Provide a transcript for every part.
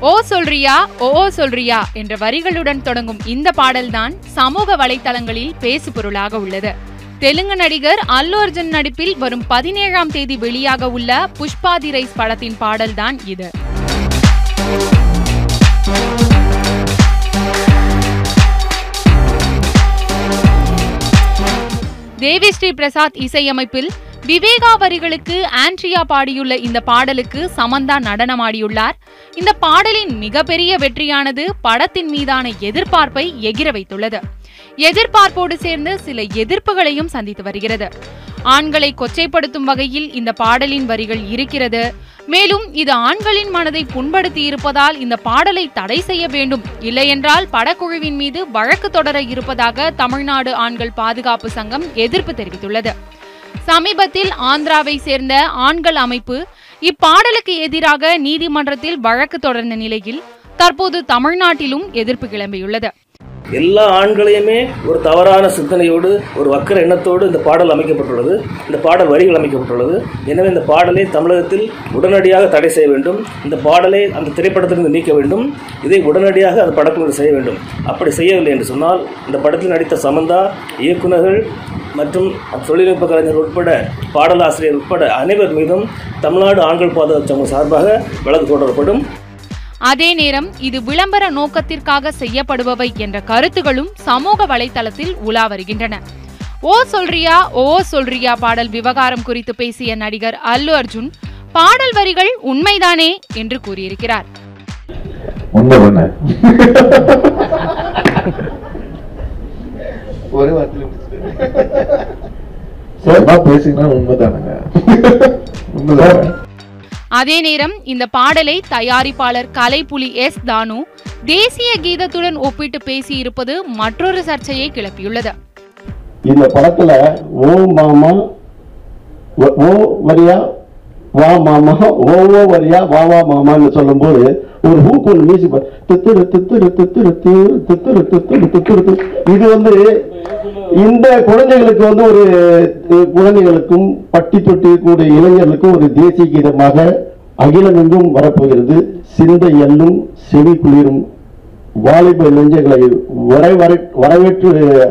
ஓ சொல்றியா ஓ சொல்றியா என்ற வரிகளுடன் தொடங்கும் இந்த பாடல்தான் சமூக வலைத்தளங்களில் பேசுபொருளாக உள்ளது. தெலுங்கு நடிகர் அல்லு அர்ஜுன் நடிப்பில் வரும் பதினேழாம் தேதி வெளியாக உள்ள புஷ்பாதி ரைஸ் படத்தின் பாடல்தான் இது. தேவிஸ்ரீ பிரசாத் இசையமைப்பில் விவேகா வரிகளுக்கு ஆண்ட்ரியா பாடியுள்ள இந்த பாடலுக்கு சமந்தா நடனமாடியுள்ளார். இந்த பாடலின் மிகப்பெரிய வெற்றியானது படத்தின் மீதான எதிர்பார்ப்பை எகிர வைத்துள்ளது. எதிர்பார்ப்போடு சேர்ந்து சில எதிர்ப்புகளையும் சந்தித்து வருகிறது. ஆண்களை கொச்சைப்படுத்தும் வகையில் இந்த பாடலின் வரிகள் இருக்கிறது. மேலும் இது ஆண்களின் மனதை புண்படுத்தி இருப்பதால் இந்த பாடலை தடை செய்ய வேண்டும். இல்லையென்றால் படக்குழுவின் மீது வழக்கு தொடர இருப்பதாக தமிழ்நாடு ஆண்கள் பாதுகாப்பு சங்கம் எதிர்ப்பு தெரிவித்துள்ளது. சமீபத்தில் ஆந்திராவை சேர்ந்த ஆண்கள் அமைப்பு இப்பாடலுக்கு எதிராக நீதிமன்றத்தில் வழக்கு தொடர்ந்த நிலையில் தற்போது தமிழ்நாட்டிலும் எதிர்ப்பு கிளம்பியுள்ளது. எல்லா ஆண்களையுமே ஒரு தவறான சிந்தனையோடு ஒரு வக்கர எண்ணத்தோடு இந்த பாடல் அமைக்கப்பட்டுள்ளது. இந்த பாடல் வரிகள் அமைக்கப்பட்டுள்ளது. எனவே இந்த பாடலை தமிழகத்தில் உடனடியாக தடை செய்ய வேண்டும். இந்த பாடலை அந்த திரைப்படத்திலிருந்து நீக்க வேண்டும். இதை உடனடியாக அந்த படக்குழு செய்ய வேண்டும். அப்படி செய்யவில்லை என்று சொன்னால் இந்த படத்தில் நடித்த சமந்தா இயக்குநர்கள் மற்றும் தொழில்நுட்ப கலைஞர் உட்பட பாடலாசிரியர் உட்பட அனைவர் மீதும் தமிழ்நாடு ஆண்கள் பாதுகாப்பு சங்கம் சார்பாக வழக்கு தொடரப்படும். அதே நேரம் இது விளம்பர நோக்கத்திற்காக செய்யப்படுபவை என்ற கருத்துகளும் சமூக வலைத்தளத்தில் உலா வருகின்றன. ஓ சொல்றியா ஓ சொல்றியா பாடல் விவகாரம் குறித்து பேசிய நடிகர் அல்லு அர்ஜுன் பாடல் வரிகள் உண்மைதானே என்று கூறியிருக்கிறார். ஒரே வார்த்தையில உண்மைதானுங்க. உண்மைதானே? அதே நேரம் இந்த பாடலை தயாரிப்பாளர் கலைப்புலி எஸ் தானு தேசிய கீதத்துடன் ஒப்பிட்டு பேசியிருப்பது மற்றொரு சர்ச்சையை கிளப்பியுள்ளது. இந்த படத்துல ஓ மாமா ஓ- ஓ வரியா வா மாமா ஓ ஓ வரியா வா வா மாமான்னு சொல்லும்போது ஒரு ஹூக் ஒன்று மியூசிக் தித்துரு தித்துரு தித்துரு திரு தித்துரு தித்துரு தித்துரு. இது வந்து இந்த குழந்தைகளுக்கு வந்து ஒரு குழந்தைகளுக்கும் பட்டி தொட்டி கூடிய இளைஞர்களுக்கும் ஒரு தேசிய கீதமாக அகிலமெங்கும் வரப்போகிறது. சிந்தை எல்லும் செவி குளிரும் வாலிப இளைஞர்களை வரவரை வரவேற்று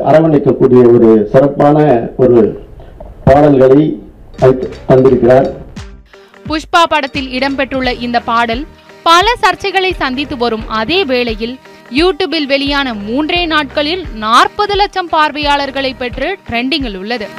அரவணைக்கக்கூடிய ஒரு சிறப்பான ஒரு பாடல்களை தந்திருக்கிறார். புஷ்பா படத்தில் இடம்பெற்றுள்ள இந்த பாடல் பல சர்ச்சைகளை சந்தித்து வரும் அதே வேளையில் யூடியூபில் வெளியான மூன்றே நாட்களில் நாற்பது லட்சம் பார்வையாளர்களை பெற்று ட்ரெண்டிங்கில் உள்ளது.